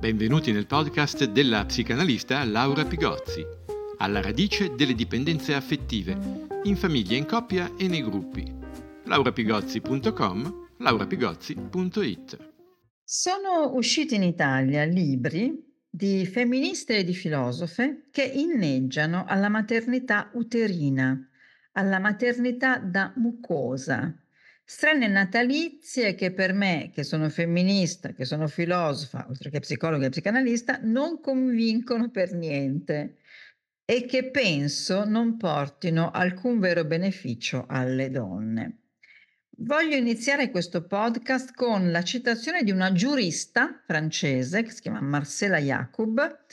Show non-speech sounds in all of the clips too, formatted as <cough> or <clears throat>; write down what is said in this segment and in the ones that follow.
Benvenuti nel podcast della psicanalista Laura Pigozzi, alla radice delle dipendenze affettive, in famiglia, in coppia e nei gruppi. laurapigozzi.com, laurapigozzi.it Sono usciti in Italia libri di femministe e di filosofe che inneggiano alla maternità uterina, alla maternità da mucosa, strane natalizie che per me, che sono femminista, che sono filosofa, oltre che psicologa e psicanalista, non convincono per niente e che penso non portino alcun vero beneficio alle donne. Voglio iniziare questo podcast con la citazione di una giurista francese che si chiama Marcella Jacob,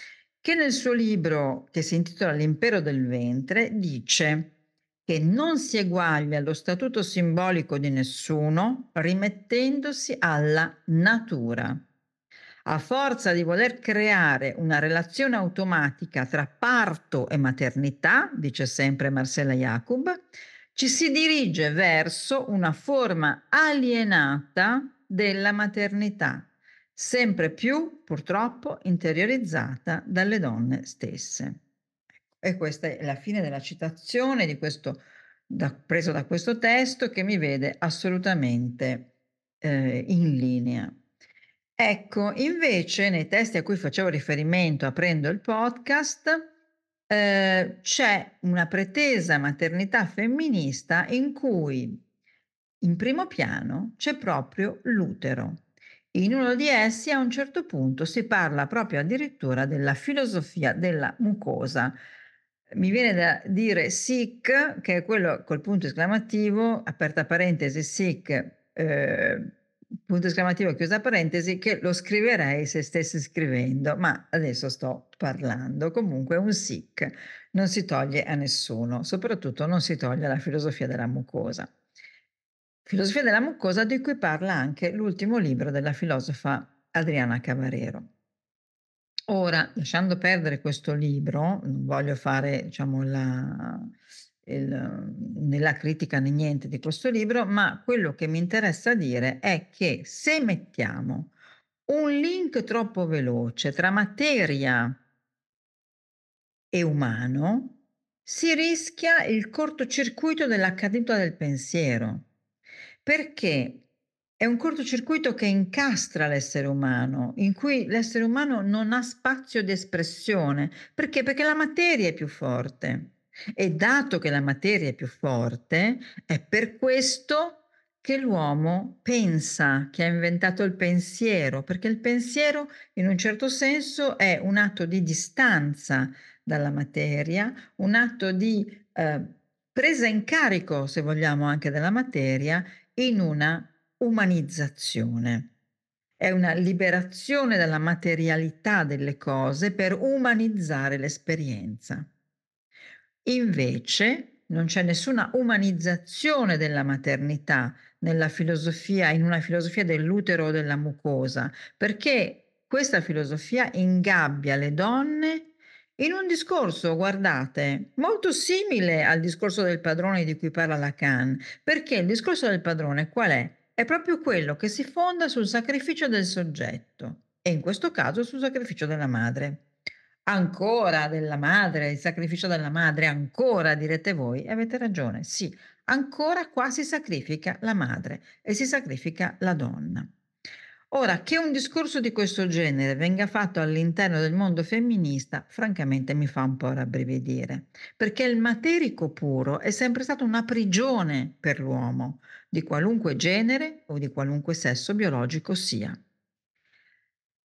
che nel suo libro che si intitola L'impero del ventre dice che non si eguaglia allo statuto simbolico di nessuno rimettendosi alla natura. A forza di voler creare una relazione automatica tra parto e maternità, dice sempre Marcella Jacob, ci si dirige verso una forma alienata della maternità, sempre più purtroppo interiorizzata dalle donne stesse. E questa è la fine della citazione di questo, da, preso da questo testo che mi vede assolutamente eh, in linea. Ecco, invece nei testi a cui facevo riferimento aprendo il podcast, Ehm, c'è una pretesa maternità femminista in cui in primo piano c'è proprio l'utero. In uno di essi a un certo punto si parla proprio addirittura della filosofia della mucosa. Mi viene da dire sic, che è quello col punto esclamativo, aperta parentesi, sic, eh, punto esclamativo, chiusa parentesi, che lo scriverei se stessi scrivendo, ma adesso sto parlando. Comunque un sic non si toglie a nessuno, soprattutto non si toglie la filosofia della mucosa. Filosofia della mucosa di cui parla anche l'ultimo libro della filosofa Adriana Cavarero. Ora, lasciando perdere questo libro, non voglio fare, diciamo, la, il, nella critica né niente di questo libro, ma quello che mi interessa dire è che se mettiamo un link troppo veloce tra materia e umano, si rischia il cortocircuito della caduta del pensiero, perché è un cortocircuito che incastra l'essere umano, in cui l'essere umano non ha spazio di espressione. Perché? Perché la materia è più forte. E dato che la materia è più forte, è per questo che l'uomo pensa, che ha inventato il pensiero, perché il pensiero in un certo senso è un atto di distanza dalla materia, un atto di eh, presa in carico, se vogliamo, anche della materia, in una umanizzazione. È una liberazione dalla materialità delle cose per umanizzare l'esperienza. Invece non c'è nessuna umanizzazione della maternità nella filosofia, in una filosofia dell'utero o della mucosa, perché questa filosofia ingabbia le donne in un discorso, guardate, molto simile al discorso del padrone di cui parla Lacan, perché il discorso del padrone qual è? È proprio quello che si fonda sul sacrificio del soggetto e in questo caso sul sacrificio della madre ancora della madre, il sacrificio della madre, ancora direte voi, avete ragione, sì, ancora qua si sacrifica la madre e si sacrifica la donna. Ora, che un discorso di questo genere venga fatto all'interno del mondo femminista, francamente mi fa un po' rabbrividire, perché il materico puro è sempre stato una prigione per l'uomo, di qualunque genere o di qualunque sesso biologico sia.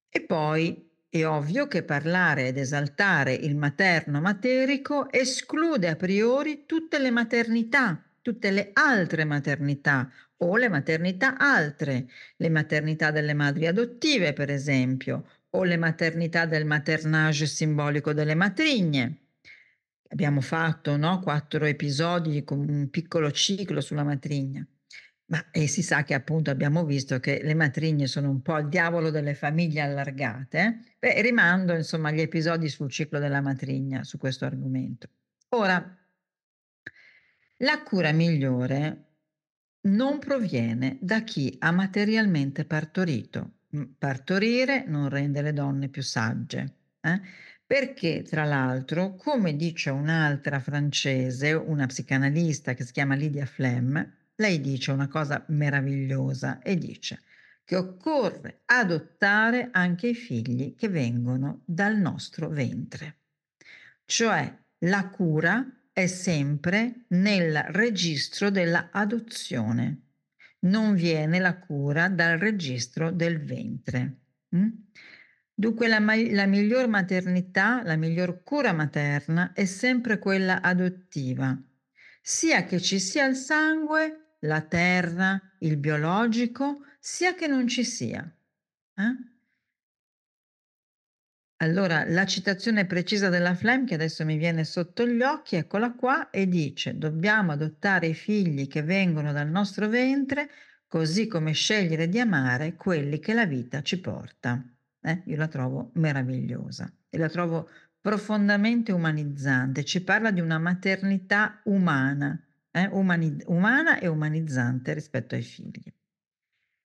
E poi è ovvio che parlare ed esaltare il materno materico esclude a priori tutte le maternità, tutte le altre maternità o le maternità altre, le maternità delle madri adottive per esempio, o le maternità del maternage simbolico delle matrigne. Abbiamo fatto no, quattro episodi con un piccolo ciclo sulla matrigna. Ma e si sa che appunto abbiamo visto che le matrigne sono un po' il diavolo delle famiglie allargate. Beh, rimando insomma agli episodi sul ciclo della matrigna su questo argomento. Ora, la cura migliore non proviene da chi ha materialmente partorito, partorire non rende le donne più sagge. Eh? Perché, tra l'altro, come dice un'altra francese, una psicanalista che si chiama Lydia Flem, lei dice una cosa meravigliosa e dice che occorre adottare anche i figli che vengono dal nostro ventre. Cioè la cura è sempre nel registro della adozione, non viene la cura dal registro del ventre. Mm? Dunque la, la miglior maternità, la miglior cura materna è sempre quella adottiva, sia che ci sia il sangue, la terra, il biologico, sia che non ci sia. Eh? Allora, la citazione precisa della Flem, che adesso mi viene sotto gli occhi, eccola qua, e dice: Dobbiamo adottare i figli che vengono dal nostro ventre, così come scegliere di amare quelli che la vita ci porta. Eh, io la trovo meravigliosa e la trovo profondamente umanizzante. Ci parla di una maternità umana, eh, umani- umana e umanizzante rispetto ai figli.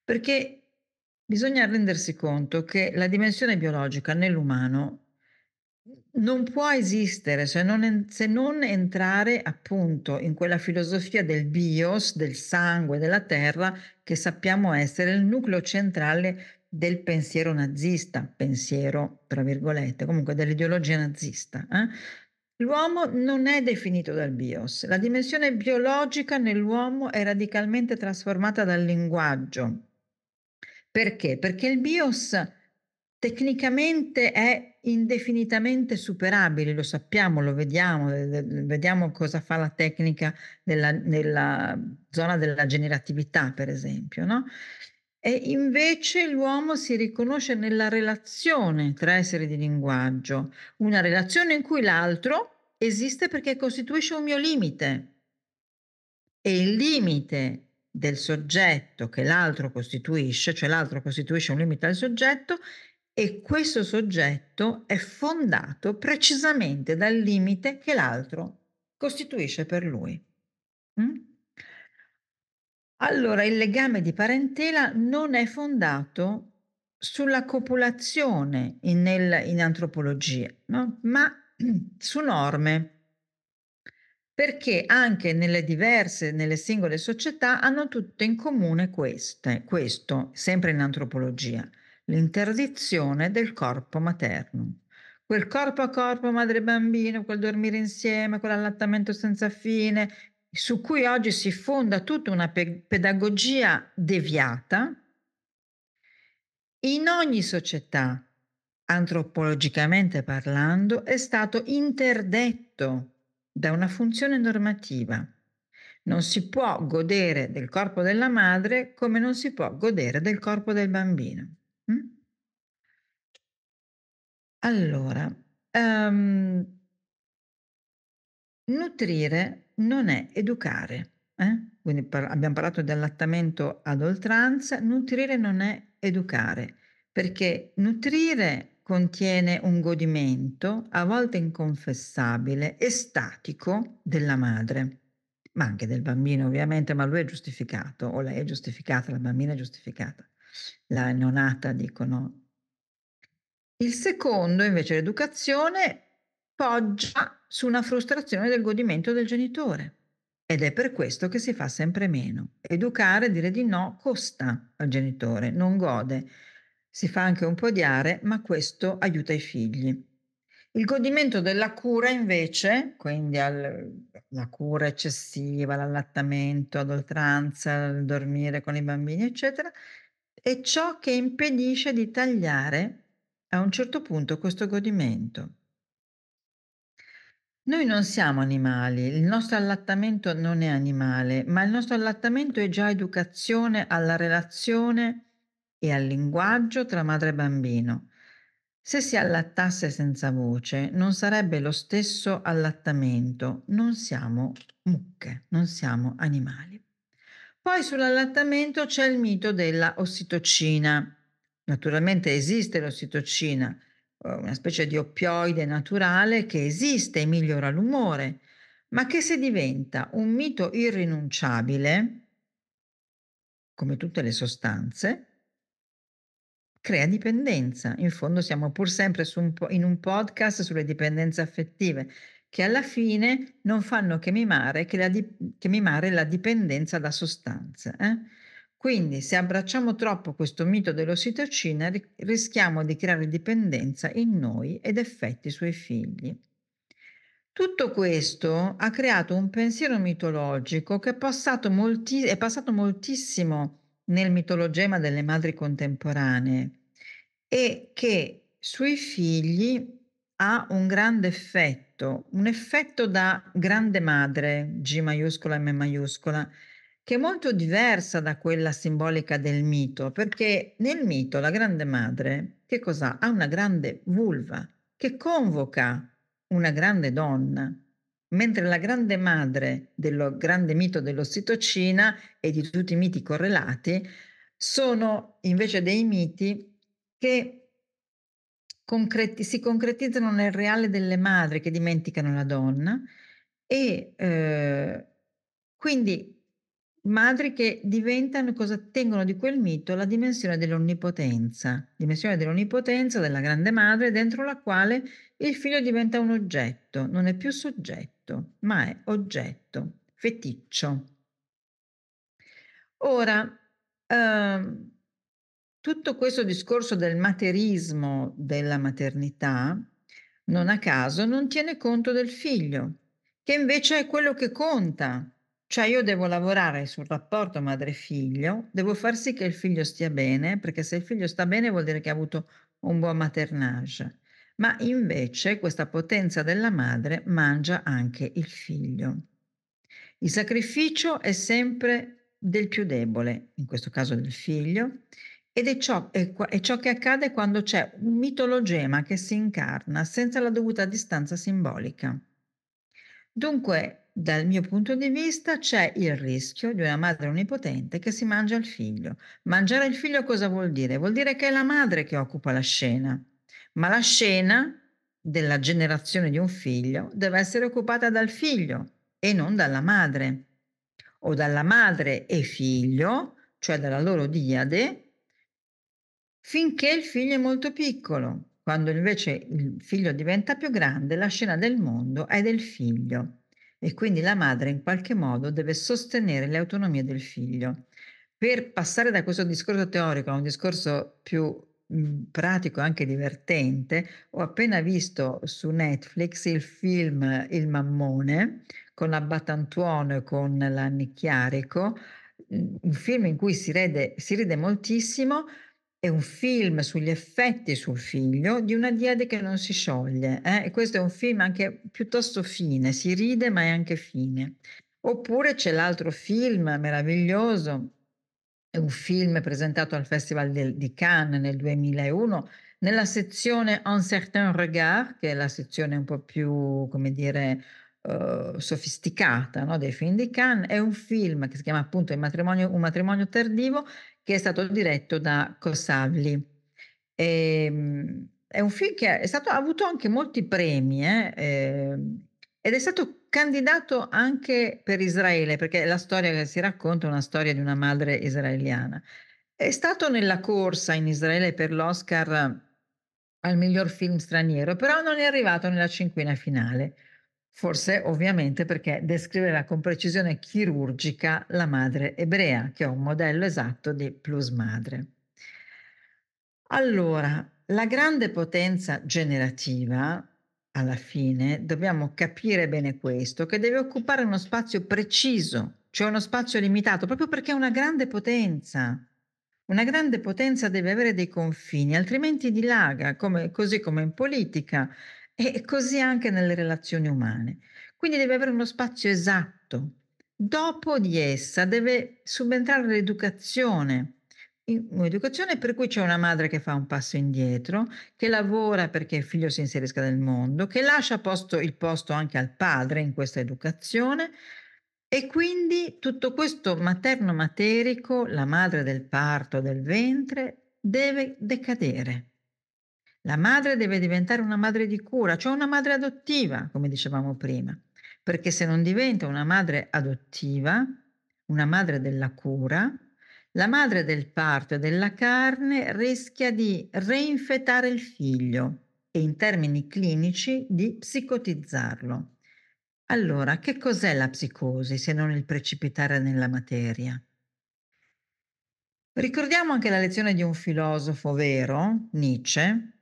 Perché Bisogna rendersi conto che la dimensione biologica nell'umano non può esistere se non, se non, entrare appunto in quella filosofia del bios, del sangue, della terra, che sappiamo essere il nucleo centrale del pensiero nazista, pensiero tra virgolette, comunque dell'ideologia nazista. Eh? L'uomo non è definito dal bios, la dimensione biologica nell'uomo è radicalmente trasformata dal linguaggio, perché? Perché il BIOS tecnicamente è indefinitamente superabile, lo sappiamo, lo vediamo, vediamo cosa fa la tecnica nella, nella zona della generatività, per esempio, no? E invece l'uomo si riconosce nella relazione tra esseri di linguaggio, una relazione in cui l'altro esiste perché costituisce un mio limite. E il limite del soggetto che l'altro costituisce, cioè l'altro costituisce un limite al soggetto e questo soggetto è fondato precisamente dal limite che l'altro costituisce per lui. Mm? Allora il legame di parentela non è fondato sulla copulazione in, nel, in antropologia, no? ma <clears throat> su norme perché anche nelle diverse, nelle singole società hanno tutte in comune queste, questo, sempre in antropologia, l'interdizione del corpo materno. Quel corpo a corpo madre-bambino, quel dormire insieme, quell'allattamento senza fine, su cui oggi si fonda tutta una pe- pedagogia deviata, in ogni società, antropologicamente parlando, è stato interdetto da una funzione normativa. Non si può godere del corpo della madre come non si può godere del corpo del bambino. Mm? Allora, um, nutrire non è educare. Eh? Quindi par- abbiamo parlato di allattamento ad oltranza, nutrire non è educare, perché nutrire contiene un godimento, a volte inconfessabile, estatico della madre, ma anche del bambino ovviamente, ma lui è giustificato, o lei è giustificata, la bambina è giustificata, la neonata dicono. Il secondo, invece, l'educazione, poggia su una frustrazione del godimento del genitore. Ed è per questo che si fa sempre meno. Educare, dire di no, costa al genitore, non gode si fa anche un po' di are, ma questo aiuta i figli. Il godimento della cura invece, quindi al, la cura eccessiva, l'allattamento ad oltranza, il dormire con i bambini, eccetera, è ciò che impedisce di tagliare a un certo punto questo godimento. Noi non siamo animali, il nostro allattamento non è animale, ma il nostro allattamento è già educazione alla relazione e al linguaggio tra madre e bambino. Se si allattasse senza voce non sarebbe lo stesso allattamento, non siamo mucche, non siamo animali. Poi sull'allattamento c'è il mito della ossitocina. Naturalmente esiste l'ossitocina, eh, una specie di oppioide naturale che esiste e migliora l'umore, ma che se diventa un mito irrinunciabile, come tutte le sostanze, crea dipendenza. In fondo siamo pur sempre un in un podcast sulle dipendenze affettive, che alla fine non fanno che mimare, che la di che mimare la dipendenza da sostanze, eh? Quindi se abbracciamo troppo questo mito dell'ossitocina ri rischiamo di creare dipendenza in noi ed effetti sui figli. Tutto questo ha creato un pensiero mitologico che è passato molti è passato moltissimo nel mitologema delle madri contemporanee e che sui figli ha un grande effetto, un effetto da grande madre, G maiuscola M maiuscola, che è molto diversa da quella simbolica del mito, perché nel mito la grande madre che cos'ha? Ha una grande vulva che convoca una grande donna, mentre la grande madre del grande mito dell'ossitocina e di tutti i miti correlati sono invece dei miti che concreti si concretizzano nel reale delle madri che dimenticano la donna e, ehm, quindi madri che diventano cosa tengono di quel mito la dimensione dell'onnipotenza, dimensione dell'onnipotenza della grande madre dentro la quale il figlio diventa un oggetto, non è più soggetto, ma è oggetto, feticcio. Ora, ehm tutto questo discorso del materismo della maternità, non a caso, non tiene conto del figlio, che invece è quello che conta. Cioè io devo lavorare sul rapporto madre-figlio, devo far sì che il figlio stia bene, perché se il figlio sta bene vuol dire che ha avuto un buon maternage. Ma invece questa potenza della madre mangia anche il figlio. Il sacrificio è sempre del più debole, in questo caso del figlio, ed è ciò, è, è ciò che accade quando c'è un mitologema che si incarna senza la dovuta distanza simbolica. Dunque, dal mio punto di vista, c'è il rischio di una madre onnipotente che si mangia il figlio. Mangiare il figlio cosa vuol dire? Vuol dire che è la madre che occupa la scena, ma la scena della generazione di un figlio deve essere occupata dal figlio e non dalla madre, o dalla madre e figlio, cioè dalla loro diade, finché il figlio è molto piccolo. Quando invece il figlio diventa più grande, la scena del mondo è del figlio e quindi la madre in qualche modo deve sostenere le autonomie del figlio. Per passare da questo discorso teorico a un discorso più pratico e anche divertente, ho appena visto su Netflix il film Il Mammone con Abbatantuono e con la Nicchiarico, un film in cui si ride, si ride moltissimo, è un film sugli effetti sul figlio di una diade che non si scioglie, eh, e questo è un film anche piuttosto fine, si ride ma è anche fine. Oppure c'è l'altro film meraviglioso, è un film presentato al Festival di Cannes nel 2001, nella sezione Un certain regard, che è la sezione un po' più, come dire, uhm, sofisticata, no, dei film di Cannes. È un film che si chiama appunto Il matrimonio Un matrimonio tardivo, che è stato diretto da Cosavli. Ehm, è un film che stato ha avuto anche molti premi, eh, ehm, ed è stato candidato anche per Israele, perché la storia che si racconta è una storia di una madre israeliana. È stato nella corsa in Israele per l'Oscar al miglior film straniero, però non è arrivato nella cinquina finale. Forse ovviamente perché descriveva con precisione chirurgica la madre ebrea, che è un modello esatto di plus madre. Allora, la grande potenza generativa, alla fine, dobbiamo capire bene questo, che deve occupare uno spazio preciso, cioè uno spazio limitato, proprio perché è una grande potenza. Una grande potenza deve avere dei confini, altrimenti dilaga, come, così come in politica e così anche nelle relazioni umane. Quindi deve avere uno spazio esatto. Dopo di essa deve subentrare l'educazione. Un'educazione per cui c'è una madre che fa un passo indietro, che lavora perché il figlio si inserisca nel mondo, che lascia posto, il posto anche al padre in questa educazione e quindi tutto questo materno materico, la madre del parto, del ventre, deve decadere. La madre deve diventare una madre di cura, cioè una madre adottiva, come dicevamo prima, perché se non diventa una madre adottiva, una madre della cura, la madre del parto e della carne rischia di reinfettare il figlio e in termini clinici di psicotizzarlo. Allora, che cos'è la psicosi se non il precipitare nella materia? Ricordiamo anche la lezione di un filosofo vero, Nietzsche,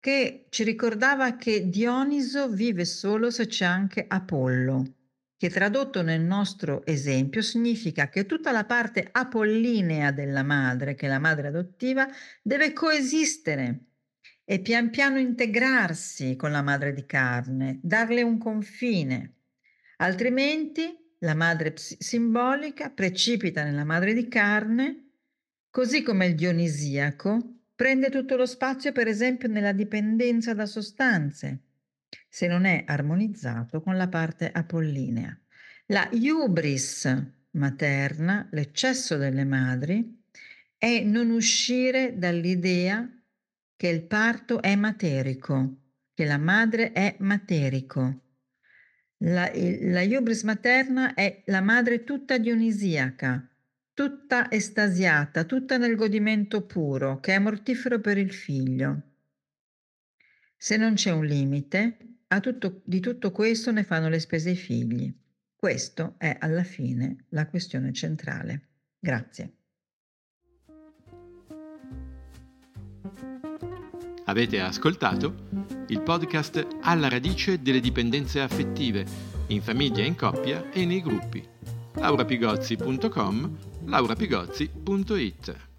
che ci ricordava che Dioniso vive solo se c'è anche Apollo, che tradotto nel nostro esempio significa che tutta la parte apollinea della madre, che è la madre adottiva, deve coesistere e pian piano integrarsi con la madre di carne, darle un confine. Altrimenti la madre simbolica precipita nella madre di carne, così come il dionisiaco Prende tutto lo spazio, per esempio, nella dipendenza da sostanze, se non è armonizzato con la parte apollinea. La hubris materna, l'eccesso delle madri, è non uscire dall'idea che il parto è materico, che la madre è materico. La, la hubris materna è la madre tutta dionisiaca, tutta estasiata, tutta nel godimento puro, che è mortifero per il figlio. Se non c'è un limite, tutto, di tutto questo ne fanno le spese i figli. Questo è alla fine la questione centrale. Grazie. Avete ascoltato il podcast Alla radice delle dipendenze affettive, in famiglia, in coppia e nei gruppi. laurapigozzi.com laurapigozzi.it